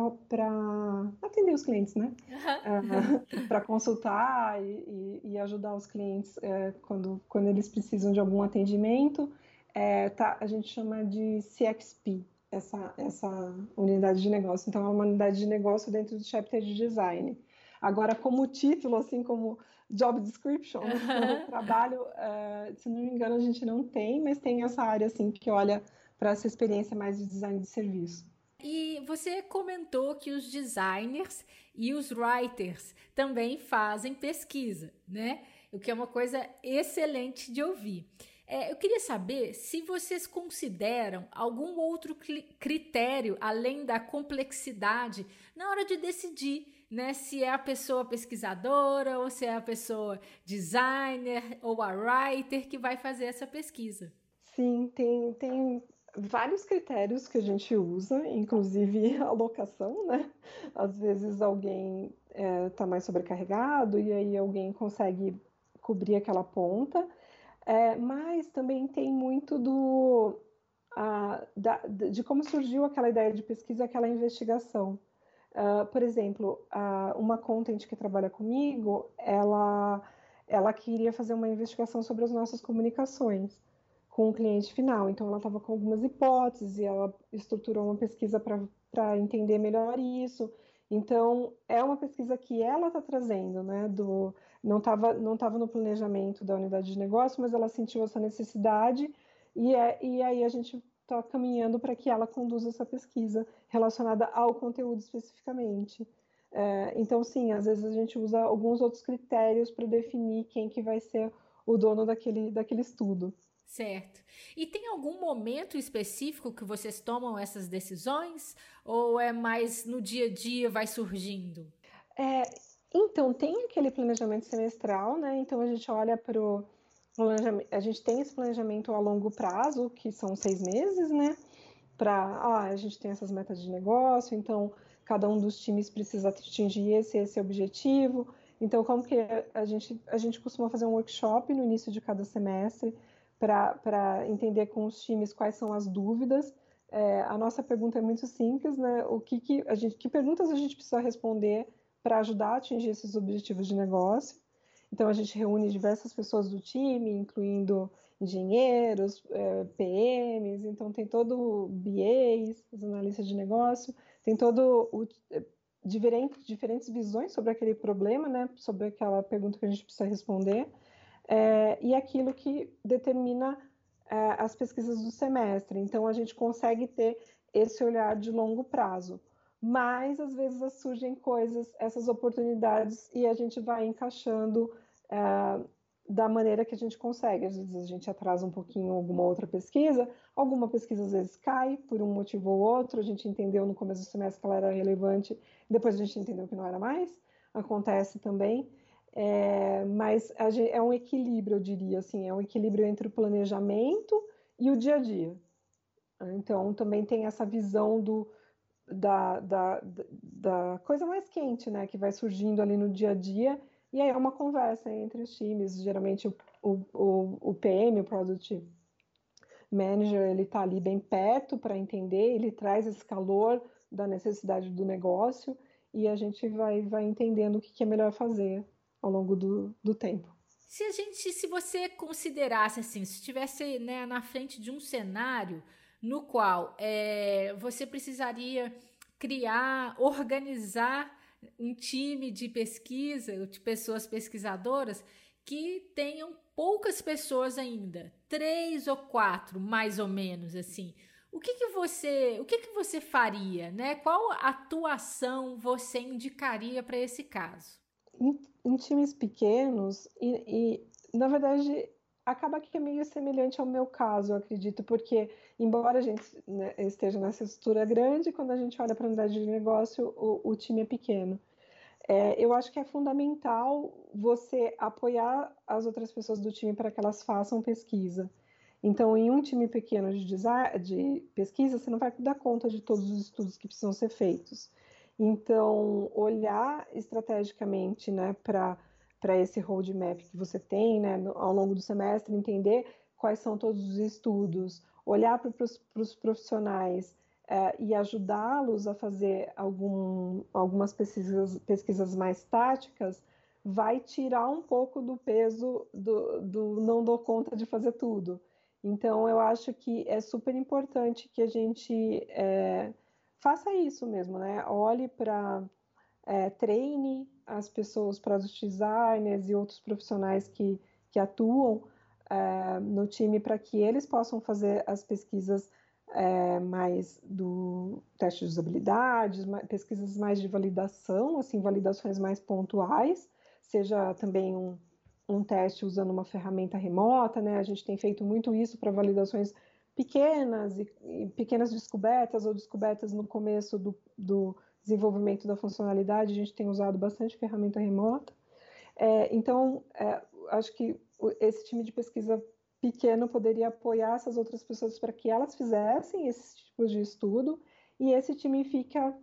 atender os clientes, né? Uh, (laughs) para consultar e, e, ajudar os clientes uh, quando, quando eles precisam de algum atendimento. É, tá, a gente chama de CXP, essa, essa unidade de negócio. Então, é uma unidade de negócio dentro do chapter de design. Agora, como título, assim como job description, né? (laughs) trabalho, uh, se não me engano, a gente não tem, mas tem essa área assim que olha para essa experiência mais de design de serviço. E você comentou que os designers e os writers também fazem pesquisa, né? O que é uma coisa excelente de ouvir. É, eu queria saber se vocês consideram algum outro critério além da complexidade na hora de decidir né, se é a pessoa pesquisadora ou se é a pessoa designer ou a writer que vai fazer essa pesquisa. Sim, tem, tem vários critérios que a gente usa, inclusive (laughs) a locação, né? Às vezes alguém está é, tá mais sobrecarregado e aí alguém consegue cobrir aquela ponta, é, mas também tem muito do a, da, de como surgiu aquela ideia de pesquisa, aquela investigação. Uh, por exemplo, uh, uma content que trabalha comigo, ela, ela queria fazer uma investigação sobre as nossas comunicações com o cliente final. Então, ela estava com algumas hipóteses, e ela estruturou uma pesquisa para entender melhor isso. Então, é uma pesquisa que ela está trazendo, né? Do, não estava não tava no planejamento da unidade de negócio, mas ela sentiu essa necessidade, e, é, e aí a gente está caminhando para que ela conduza essa pesquisa relacionada ao conteúdo especificamente. É, então, sim, às vezes a gente usa alguns outros critérios para definir quem que vai ser o dono daquele, daquele estudo. Certo. E tem algum momento específico que vocês tomam essas decisões? Ou é mais no dia a dia vai surgindo? É, então, tem aquele planejamento semestral, né? Então a gente olha para o. A gente tem esse planejamento a longo prazo, que são seis meses, né? Para. Ah, a gente tem essas metas de negócio, então cada um dos times precisa atingir esse esse objetivo. Então, como que a gente, a gente costuma fazer um workshop no início de cada semestre para entender com os times quais são as dúvidas. É, a nossa pergunta é muito simples, né? O que, que, a gente, que perguntas a gente precisa responder para ajudar a atingir esses objetivos de negócio? Então, a gente reúne diversas pessoas do time, incluindo engenheiros, é, PMs, então tem todo BAs, os analistas de negócio, tem todo o, é, diferentes, diferentes visões sobre aquele problema, né, sobre aquela pergunta que a gente precisa responder é, e aquilo que determina é, as pesquisas do semestre. Então, a gente consegue ter esse olhar de longo prazo. Mas, às vezes, surgem coisas, essas oportunidades, e a gente vai encaixando é, da maneira que a gente consegue. Às vezes, a gente atrasa um pouquinho alguma outra pesquisa, alguma pesquisa, às vezes, cai por um motivo ou outro. A gente entendeu no começo do semestre que ela era relevante, depois a gente entendeu que não era mais. Acontece também. É, mas gente, é um equilíbrio, eu diria assim, é um equilíbrio entre o planejamento e o dia a dia. Então, também tem essa visão do, da, da, da coisa mais quente, né, que vai surgindo ali no dia a dia, e aí é uma conversa entre os times, geralmente o, o, o PM, o Product Manager, ele está ali bem perto para entender, ele traz esse calor da necessidade do negócio, e a gente vai, vai entendendo o que, que é melhor fazer ao longo do, do tempo. Se a gente, se você considerasse assim, se estivesse né, na frente de um cenário no qual é, você precisaria criar, organizar um time de pesquisa, de pessoas pesquisadoras que tenham poucas pessoas ainda, três ou quatro, mais ou menos assim. O que, que você, o que, que você faria, né? Qual atuação você indicaria para esse caso? em, em times pequenos, e, e, na verdade acaba que é meio semelhante ao meu caso, eu acredito, porque embora a gente né, esteja nessa estrutura grande, quando a gente olha para a unidade de negócio, o, o time é pequeno. É, eu acho que é fundamental você apoiar as outras pessoas do time para que elas façam pesquisa. Então, em um time pequeno de, design, de pesquisa, você não vai dar conta de todos os estudos que precisam ser feitos. Então, olhar estrategicamente né, para esse roadmap que você tem né, ao longo do semestre, entender quais são todos os estudos, olhar para os profissionais é, e ajudá-los a fazer algum, algumas pesquisas, pesquisas mais táticas, vai tirar um pouco do peso do, do não dou conta de fazer tudo. Então, eu acho que é super importante que a gente é, faça isso mesmo, né? Olhe para é, treine as pessoas, para os designers e outros profissionais que, que atuam é, no time para que eles possam fazer as pesquisas é, mais do teste de usabilidade, pesquisas mais de validação, assim, validações mais pontuais, seja também um, um teste usando uma ferramenta remota, né? A gente tem feito muito isso para validações pequenas e, e, pequenas descobertas ou descobertas no começo do, do, desenvolvimento da funcionalidade. A gente tem usado bastante ferramenta remota. É, então, é, acho que esse time de pesquisa pequeno poderia apoiar essas outras pessoas para que elas fizessem esses tipos de estudo e esse time fica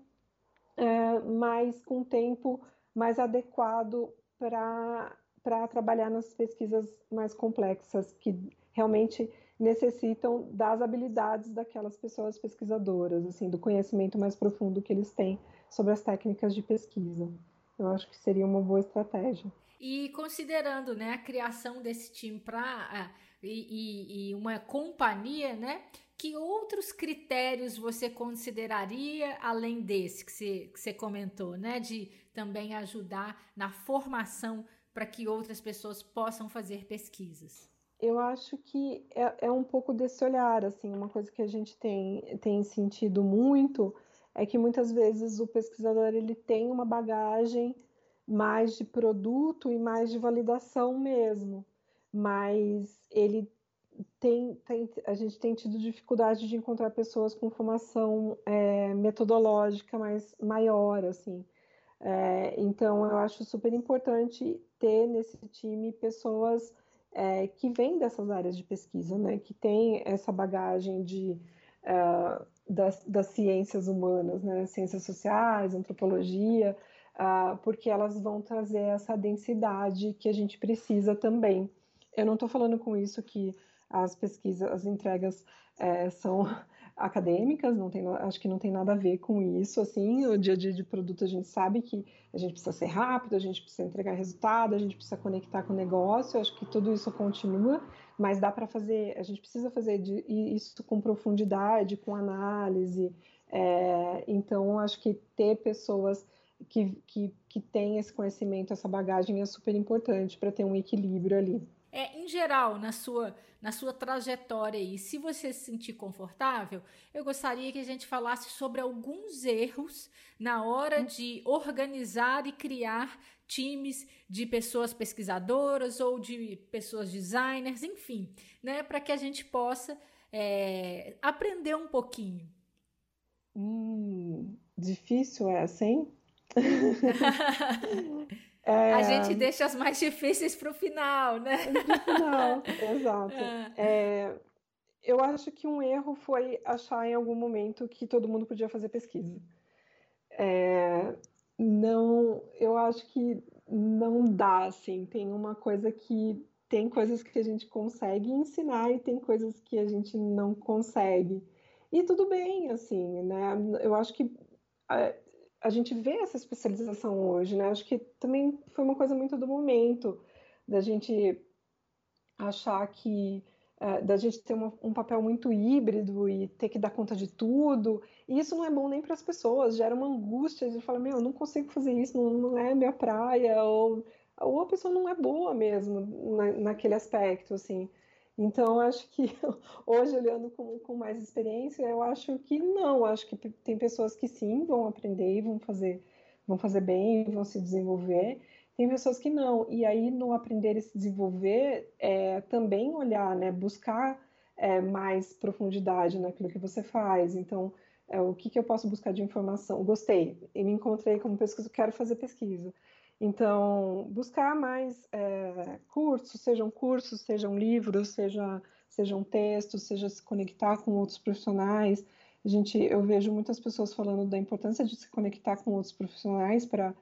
é, mais com tempo mais adequado para para trabalhar nas pesquisas mais complexas, que realmente necessitam das habilidades daquelas pessoas pesquisadoras, assim, do conhecimento mais profundo que eles têm sobre as técnicas de pesquisa. Eu acho que seria uma boa estratégia. E considerando né, a criação desse time para e, e, e, uma companhia, né? Que outros critérios você consideraria além desse que você, que você comentou, né? De também ajudar na formação para que outras pessoas possam fazer pesquisas? Eu acho que é, é, um pouco desse olhar, assim, uma coisa que a gente tem, tem sentido muito é que muitas vezes o pesquisador ele tem uma bagagem mais de produto e mais de validação mesmo, mas ele tem, tem a gente tem tido dificuldade de encontrar pessoas com formação é, metodológica mais maior, assim. É, então, eu acho super importante ter nesse time pessoas é, que vêm dessas áreas de pesquisa, né, que têm essa bagagem de, uh, das, das, ciências humanas, né, ciências sociais, antropologia, uh, porque elas vão trazer essa densidade que a gente precisa também. Eu não estou falando com isso que as pesquisas, as entregas é, são acadêmicas, não tem, acho que não tem nada a ver com isso, assim, o dia a dia de produto a gente sabe que a gente precisa ser rápido, a gente precisa entregar resultado, a gente precisa conectar com o negócio, acho que tudo isso continua, mas dá para fazer, a gente precisa fazer de, isso com profundidade, com análise, é, então acho que ter pessoas que, que, que têm esse conhecimento, essa bagagem é super importante para ter um equilíbrio ali. É, em geral, na sua, na sua trajetória aí, se você se sentir confortável, eu gostaria que a gente falasse sobre alguns erros na hora hum. de organizar e criar times de pessoas pesquisadoras ou de pessoas designers, enfim, né, para que a gente possa é, aprender um pouquinho. Hum, difícil essa, hein? (laughs) (laughs) É... A gente deixa as mais (laughs) difíceis para o final, né? (laughs) Para o final, exato. É. é, eu acho que um erro foi achar em algum momento que todo mundo podia fazer pesquisa. É, não, eu acho que não dá, assim. Tem uma coisa que tem coisas que a gente consegue ensinar e tem coisas que a gente não consegue. E tudo bem, assim, né? Eu acho que a gente vê essa especialização hoje, né? Acho que também foi uma coisa muito do momento, da gente achar que uh, da gente ter uma, um papel muito híbrido e ter que dar conta de tudo. E isso não é bom nem para as pessoas, gera uma angústia de falar, meu, eu não consigo fazer isso, não, não é minha praia, ou, ou a pessoa não é boa mesmo na, naquele aspecto, assim. Então, acho que (laughs) hoje, olhando com, com mais experiência, eu acho que não. Acho que tem pessoas que sim vão aprender e vão fazer, vão fazer bem, vão se desenvolver. Tem pessoas que não. E aí, no aprender e se desenvolver, é, também olhar, né, buscar é, mais profundidade naquilo que você faz. Então, é, o que, que eu posso buscar de informação? Gostei, e me encontrei como pesquisa, quero fazer pesquisa. Então, buscar mais é, cursos, sejam cursos, sejam livros, seja, sejam textos, seja se conectar com outros profissionais. A gente, eu vejo muitas pessoas falando da importância de se conectar com outros profissionais para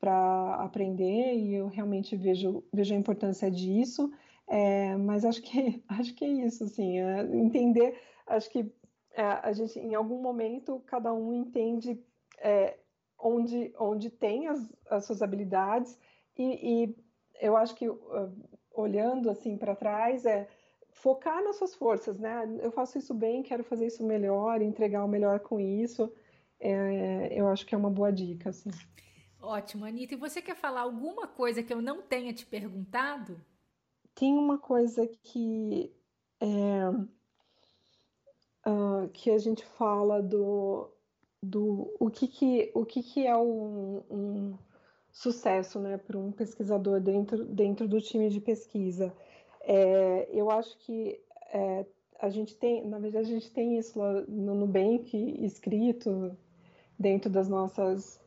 para aprender e eu realmente vejo, vejo a importância disso, é, mas acho que (laughs) acho que é isso, assim, é entender, acho que é, a gente em algum momento cada um entende onde, onde tem as, as suas habilidades e, e eu acho que uh, olhando assim para trás é focar nas suas forças, né? Eu faço isso bem, quero fazer isso melhor, entregar o melhor com isso. É, eu acho que é uma boa dica, assim. Ótimo, Anitta. E você quer falar alguma coisa que eu não tenha te perguntado? Tem uma coisa que é, uh, que a gente fala do do o que que, o que, que é um, um, sucesso né, para um pesquisador dentro, dentro do time de pesquisa. É, eu acho que é, a gente tem, na verdade, a gente tem isso lá no Nubank escrito dentro das nossas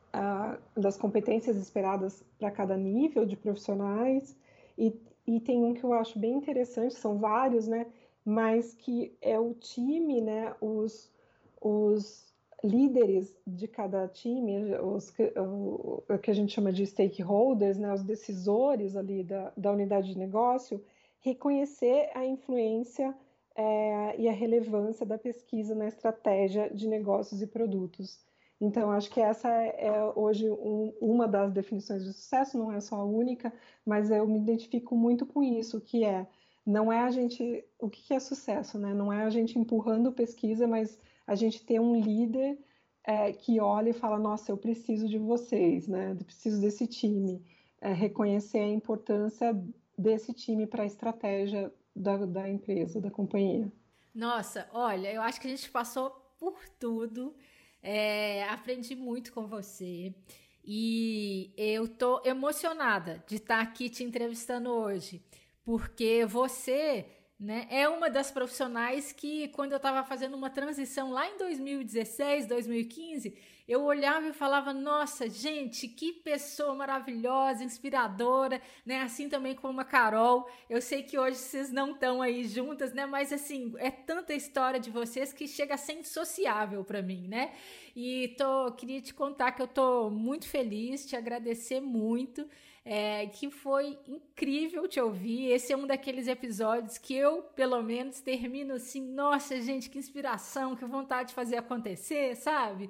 das competências esperadas para cada nível de profissionais e, e tem um que eu acho bem interessante, são vários, né? Mas que é o time, né? Os, os líderes de cada time, os, o, o que a gente chama de stakeholders, né? Os decisores ali da, da unidade de negócio, reconhecer a influência é, e a relevância da pesquisa na estratégia de negócios e produtos. Então, acho que essa é hoje um, uma das definições de sucesso, não é só a única, mas eu me identifico muito com isso, que é não é a gente. O que é sucesso, né? Não é a gente empurrando pesquisa, mas a gente ter um líder é, que olha e fala: nossa, eu preciso de vocês, né? Eu preciso desse time. É, reconhecer a importância desse time para a estratégia da, da empresa, da companhia. Nossa, olha, eu acho que a gente passou por tudo. É, aprendi muito com você. E eu tô emocionada de estar aqui te entrevistando hoje, porque você né? É uma das profissionais que, quando eu estava fazendo uma transição lá em 2016, 2015, eu olhava e falava: Nossa, gente, que pessoa maravilhosa, inspiradora, né? Assim também como a Carol. Eu sei que hoje vocês não estão aí juntas, né? Mas assim, é tanta história de vocês que chega a ser indissociável para mim, né? E tô, queria te contar que eu tô muito feliz, te agradecer muito é, que foi incrível te ouvir. Esse é um daqueles episódios que eu, pelo menos, termino assim: nossa, gente, que inspiração, que vontade de fazer acontecer, sabe?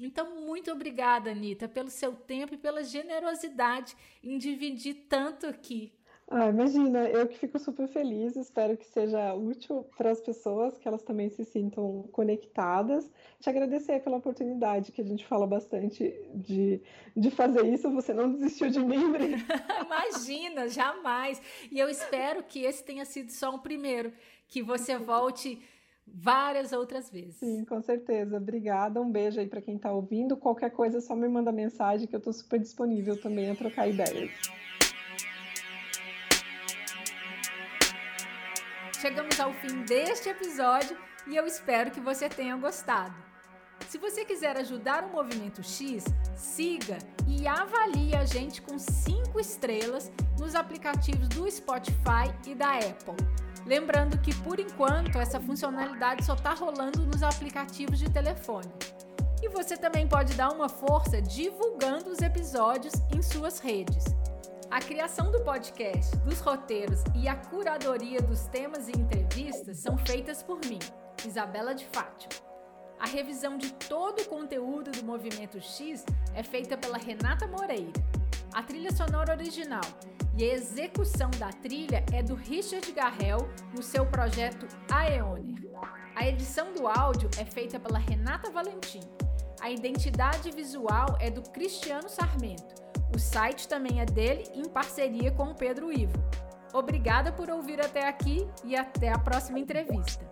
Então, muito obrigada, Anitta, pelo seu tempo e pela generosidade em dividir tanto aqui ah, imagina, eu que fico super feliz, espero que seja útil para as pessoas, que elas também se sintam conectadas. Te agradecer pela oportunidade, que a gente fala bastante de, de fazer isso, você não desistiu de mim, (laughs) Imagina, jamais. E eu espero que esse tenha sido só um primeiro, que você volte várias outras vezes. Sim, com certeza. Obrigada. Um beijo aí para quem está ouvindo. Qualquer coisa, só me manda mensagem que eu estou super disponível também a trocar ideias. Chegamos ao fim deste episódio e eu espero que você tenha gostado. Se você quiser ajudar o Movimento X, siga e avalie a gente com 5 estrelas nos aplicativos do Spotify e da Apple. Lembrando que por enquanto essa funcionalidade só está rolando nos aplicativos de telefone. E você também pode dar uma força divulgando os episódios em suas redes. A criação do podcast, dos roteiros e a curadoria dos temas e entrevistas são feitas por mim, Isabela de Fátima. A revisão de todo o conteúdo do Movimento X é feita pela Renata Moreira. A trilha sonora original e a execução da trilha é do Richard Garrel no seu projeto Aeoner. A edição do áudio é feita pela Renata Valentim. A identidade visual é do Cristiano Sarmento. O site também é dele em parceria com o Pedro Ivo. Obrigada por ouvir até aqui e até a próxima entrevista.